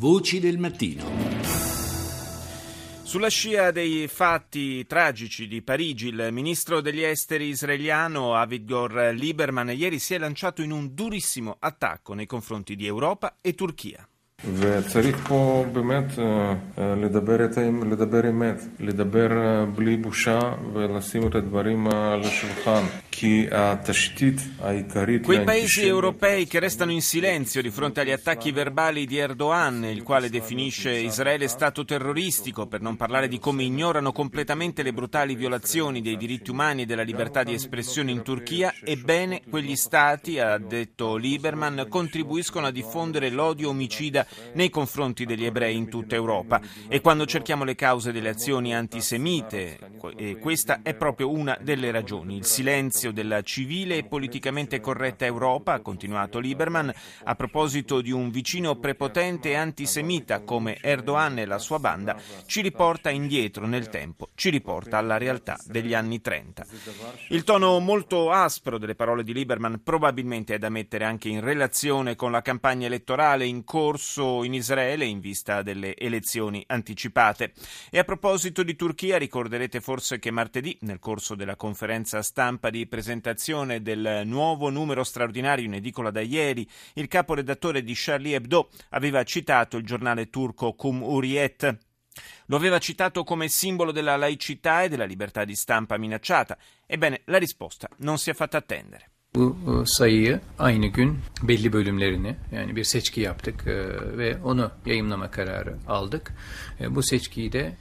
Voci del mattino. Sulla scia dei fatti tragici di Parigi, il ministro degli esteri israeliano Avigdor Lieberman ieri si è lanciato in un durissimo attacco nei confronti di Europa e Turchia. וצריך פה באמת לדבר, את, לדבר אמת, לדבר בלי בושה ולשים את הדברים על השולחן. Quei paesi europei che restano in silenzio di fronte agli attacchi verbali di Erdogan, il quale definisce Israele Stato terroristico, per non parlare di come ignorano completamente le brutali violazioni dei diritti umani e della libertà di espressione in Turchia, ebbene quegli Stati, ha detto Lieberman, contribuiscono a diffondere l'odio omicida nei confronti degli ebrei in tutta Europa. E quando cerchiamo le cause delle azioni antisemite, questa è proprio una delle ragioni, il silenzio della civile e politicamente corretta Europa, ha continuato Lieberman, a proposito di un vicino prepotente e antisemita come Erdogan e la sua banda, ci riporta indietro nel tempo, ci riporta alla realtà degli anni 30. Il tono molto aspro delle parole di Lieberman probabilmente è da mettere anche in relazione con la campagna elettorale in corso in Israele in vista delle elezioni anticipate. E a proposito di Turchia, ricorderete forse che martedì, nel corso della conferenza stampa di presentazione del nuovo numero straordinario in edicola da ieri, il caporedattore di Charlie Hebdo aveva citato il giornale turco Cumhuriyet. Lo aveva citato come simbolo della laicità e della libertà di stampa minacciata. Ebbene, la risposta non si è fatta attendere. Bu sayıyı aynı gün belli bölümlerini yani bir seçki yaptık ve onu yayımlama kararı aldık. Bu seçkiyi de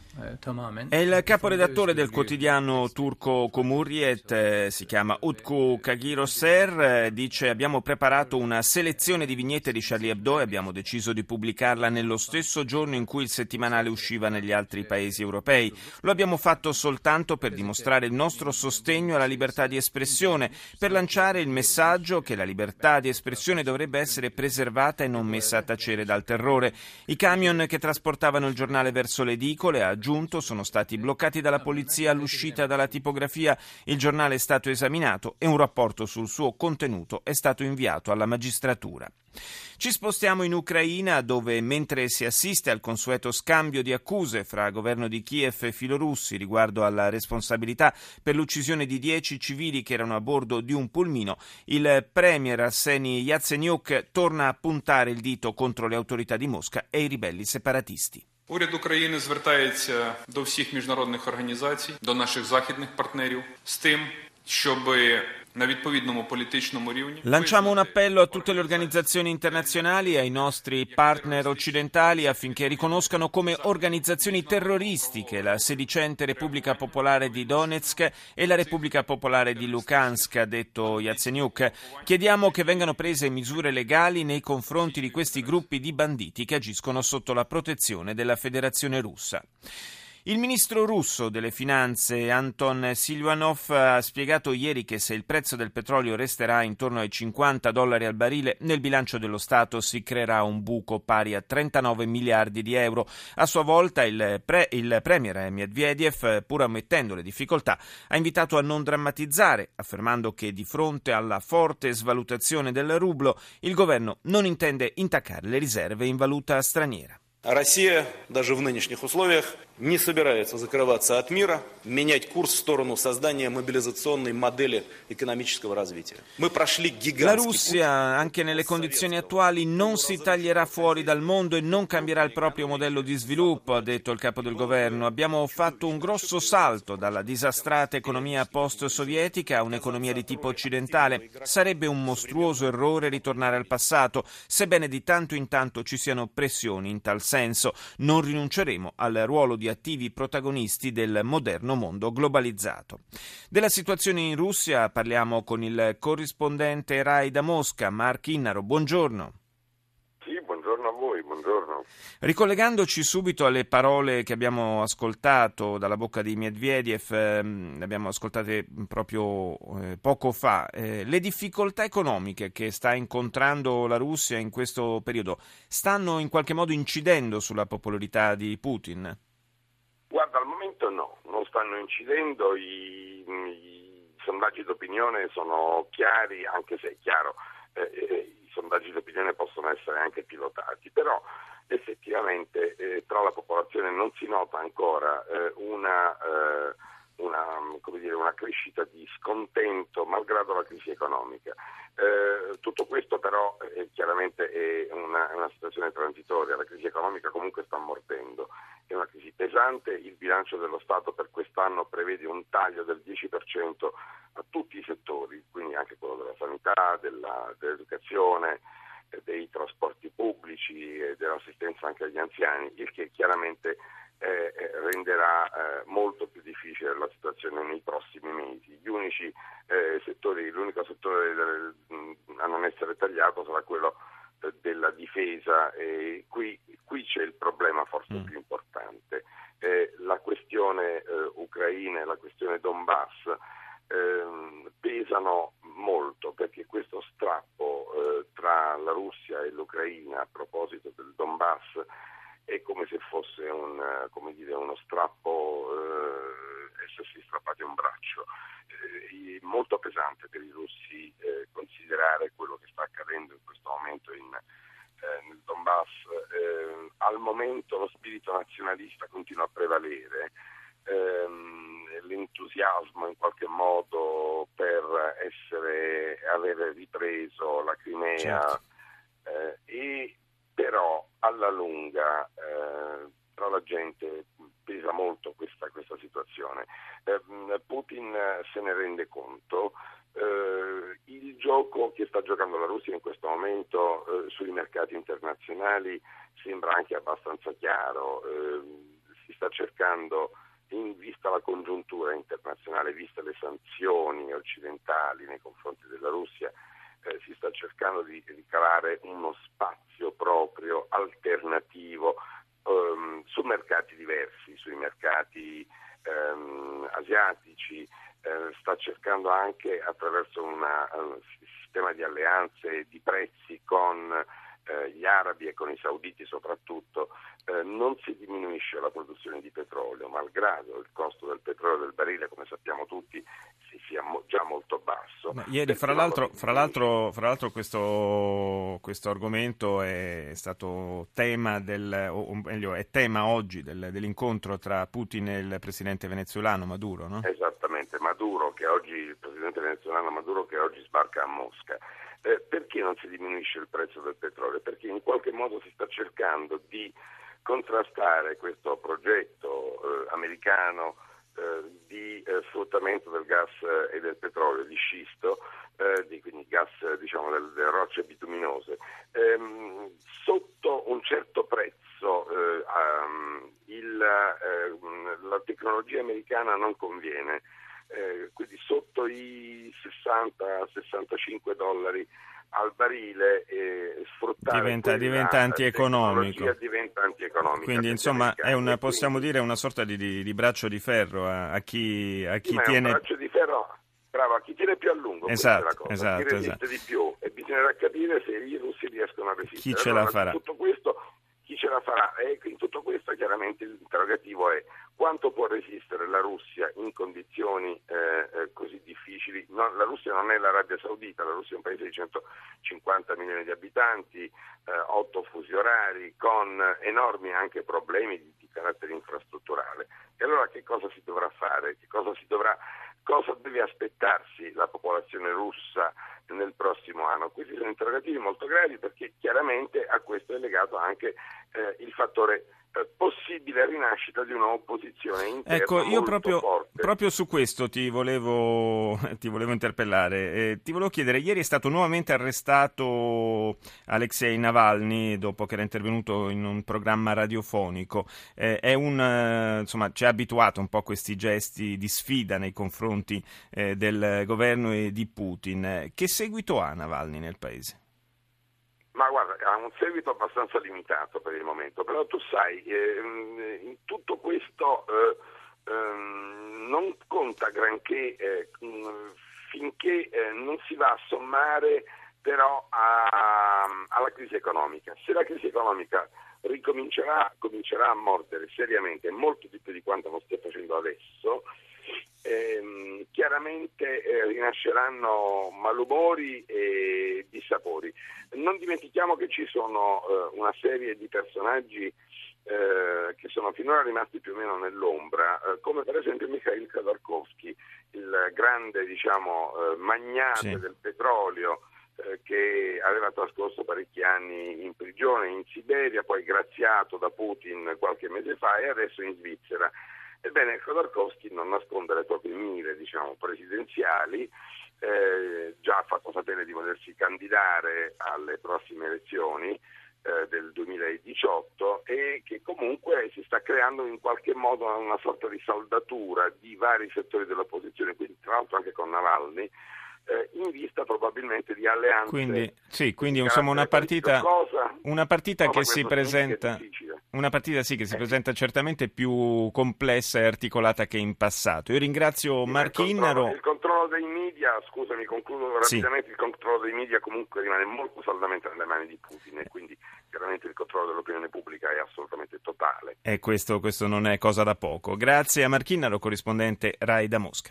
È il caporedattore del quotidiano turco Cumhuriyet, si chiama Utku Kagiroser, dice abbiamo preparato una selezione di vignette di Charlie Hebdo e abbiamo deciso di pubblicarla nello stesso giorno in cui il settimanale usciva negli altri paesi europei. Lo abbiamo fatto soltanto per dimostrare il nostro sostegno alla libertà di espressione, per lanciare il messaggio che la libertà di espressione dovrebbe essere preservata e non messa a tacere dal terrore. I camion che trasportavano il giornale verso le edicole a aggiunto, sono stati bloccati dalla polizia all'uscita dalla tipografia, il giornale è stato esaminato e un rapporto sul suo contenuto è stato inviato alla magistratura. Ci spostiamo in Ucraina dove mentre si assiste al consueto scambio di accuse fra governo di Kiev e filorussi riguardo alla responsabilità per l'uccisione di dieci civili che erano a bordo di un pulmino, il premier Arseny Yatsenyuk torna a puntare il dito contro le autorità di Mosca e i ribelli separatisti. Уряд України звертається до всіх міжнародних організацій, до наших західних партнерів з тим, щоби Lanciamo un appello a tutte le organizzazioni internazionali e ai nostri partner occidentali affinché riconoscano come organizzazioni terroristiche la sedicente Repubblica Popolare di Donetsk e la Repubblica Popolare di Lugansk, ha detto Yatsenyuk. Chiediamo che vengano prese misure legali nei confronti di questi gruppi di banditi che agiscono sotto la protezione della Federazione russa. Il ministro russo delle finanze Anton Silvanov ha spiegato ieri che se il prezzo del petrolio resterà intorno ai 50 dollari al barile, nel bilancio dello Stato si creerà un buco pari a 39 miliardi di euro. A sua volta il, pre, il premier Medvedev, pur ammettendo le difficoltà, ha invitato a non drammatizzare, affermando che di fronte alla forte svalutazione del rublo il governo non intende intaccare le riserve in valuta straniera. Россия даже в нынешних условиях не собирается закрываться от мира, менять курс в сторону создания мобилизационной модели экономического развития. Мы прошли гигантский La Russia, anche nelle condizioni attuali, non si taglierà fuori dal mondo e non cambierà il proprio modello di sviluppo, ha detto il capo del governo. Abbiamo fatto un grosso salto dalla disastrata economia post-sovietica a un'economia di tipo occidentale. Sarebbe un mostruoso errore ritornare al passato, sebbene di tanto in tanto ci siano pressioni in tal senso. Non rinunceremo al ruolo di attivi protagonisti del moderno mondo globalizzato. Della situazione in Russia parliamo con il corrispondente RAI da Mosca, Mark Innaro. Buongiorno. buongiorno a voi, buongiorno. Ricollegandoci subito alle parole che abbiamo ascoltato dalla bocca di Medvedev, ehm, le abbiamo ascoltate proprio eh, poco fa, eh, le difficoltà economiche che sta incontrando la Russia in questo periodo stanno in qualche modo incidendo sulla popolarità di Putin? Guarda, al momento no, non stanno incidendo, i, i sondaggi d'opinione sono chiari, anche se è chiaro, eh, eh, i sondaggi d'opinione possono essere anche pilotati, però effettivamente eh, tra la popolazione non si nota ancora eh, una, eh, una, dire, una, crescita di scontento malgrado la crisi economica. Eh, tutto questo però eh, chiaramente è una, una, situazione transitoria, la crisi economica comunque sta mordendo, è una crisi pesante, il bilancio dello Stato per quest'anno prevede un taglio del 10% a tutti i settori, quindi anche quello della sanità, della, dell'educazione, dei trasporti pubblici e dell'assistenza anche agli anziani, il che chiaramente eh, eh, renderà eh, molto più difficile la situazione nei prossimi mesi. Unici eh, settori, l'unico settore del, a non essere tagliato sarà quello eh, della difesa e qui, qui, c'è il problema forse mm. più importante. Eh, la questione ucraina e la questione Donbass ehm, pesano molto perché questo strappo eh, tra la Russia e l'Ucraina a proposito del Donbass è come se fosse un, come dire, uno strappo, eh, essersi strappati un braccio. Eh, molto pesante per i russi eh, considerare quello che sta accadendo in questo momento in, eh, nel Donbass. Eh, al momento lo spirito nazionalista continua a prevalere. Ehm, l'entusiasmo in qualche modo per essere, avere ripreso la Crimea certo. eh, e però alla lunga eh, tra la gente pesa molto questa, questa situazione. Eh, Putin se ne rende conto. Eh, il gioco che sta giocando la Russia in questo momento eh, sui mercati internazionali sembra anche abbastanza chiaro. Eh, si sta cercando in vista la congiuntura internazionale, viste le sanzioni occidentali nei confronti della Russia, eh, si sta cercando di ricavare uno spazio proprio alternativo ehm, su mercati diversi, sui mercati ehm, asiatici, eh, sta cercando anche attraverso un uh, sistema di alleanze di prezzi con eh, gli arabi e con i sauditi soprattutto, eh, non si diminuisce la produzione di petrolio, malgrado il costo del petrolio del barile, come sappiamo tutti, sia mo- già molto basso. Ma ieri, fra l'altro, fra l'altro, fra l'altro questo, questo, argomento è stato tema del, o meglio, è tema oggi del, dell'incontro tra Putin e il presidente venezuelano Maduro, no? Esattamente, Maduro che oggi, il presidente venezuelano Maduro che oggi sbarca a Mosca. Eh, perché non si diminuisce il prezzo del petrolio? Perché in qualche modo si sta cercando di contrastare questo progetto eh, americano eh, di eh, sfruttamento del gas eh, e del petrolio di scisto, eh, di, quindi gas diciamo, delle, delle, rocce bituminose, ehm, sotto un certo prezzo um, il, la tecnologia americana non conviene eh, quindi sotto i 60-65 dollari al barile e sfruttare diventa, diventa antieconomico. diventa antieconomico. Quindi insomma è una, possiamo quindi, dire una sorta di, di, di, braccio di ferro a, a chi, a chi tiene... braccio di ferro, bravo, a chi tiene più a lungo. Esatto, esatto, chi esatto. di più e bisognerà capire se i russi riescono a resistere. Chi ce allora, la farà? Tutto questo chi ce la farà? E in tutto questo chiaramente l'interrogativo è quanto può resistere la Russia in condizioni eh, eh, così difficili? No, la Russia non è l'Arabia Saudita, la Russia è un paese di 150 milioni di abitanti, eh, 8 fusi orari, con enormi anche problemi di, di carattere infrastrutturale. E allora che cosa si dovrà fare? Cosa, dovrà, cosa deve aspettarsi la popolazione russa nel prossimo anno? Questi sono interrogativi molto gravi perché chiaramente a questo è legato anche eh, il fattore eh, possibile rinascita di un'opposizione interna Ecco, io proprio, proprio, su questo ti volevo, ti volevo interpellare. Eh, ti volevo chiedere, ieri è stato nuovamente arrestato Alexei Navalny dopo che era intervenuto in un programma radiofonico. Eh, è un, eh, insomma, ci ha abituato un po' a questi gesti di sfida nei confronti del governo e di Putin. Che seguito ha Navalny nel paese? Ma guarda, ha un seguito abbastanza limitato per il momento, però tu sai, eh, in tutto questo eh, eh, non conta granché eh, finché eh, non si va a sommare però a, alla crisi economica. Se la crisi economica ricomincerà comincerà a mordere seriamente, molto di più di quanto non stia facendo adesso, ehm, chiaramente eh, rinasceranno malumori e dissapori. Non dimentichiamo che ci sono eh, una serie di personaggi eh, che sono finora rimasti più o meno nell'ombra, eh, come per esempio Mikhail Khodorkovsky, il grande diciamo, eh, magnate sì. del petrolio eh, che aveva trascorso parecchi anni in prigione in Siberia, poi graziato da Putin qualche mese fa e adesso in Svizzera. Ebbene, Khodorkovsky non nasconde le proprie mire diciamo, presidenziali, eh, già ha fatto sapere di volersi candidare alle prossime elezioni eh, del 2018 e che comunque si sta creando in qualche modo una sorta di saldatura di vari settori dell'opposizione, quindi tra l'altro anche con Navalny, eh, in vista probabilmente di alleanze. Quindi, sì, quindi insomma una partita, una partita che si presenta... Una partita sì che si eh. presenta certamente più complessa e articolata che in passato. Io ringrazio sì, Marchinnaro. Il, controllo dei media, scusami, concludo rapidamente, sì. il controllo dei media comunque rimane molto saldamente nelle mani di Putin e quindi chiaramente il controllo dell'opinione pubblica è assolutamente totale. E questo, questo non è cosa da poco. Grazie a Marchinnaro, corrispondente Rai da Mosca.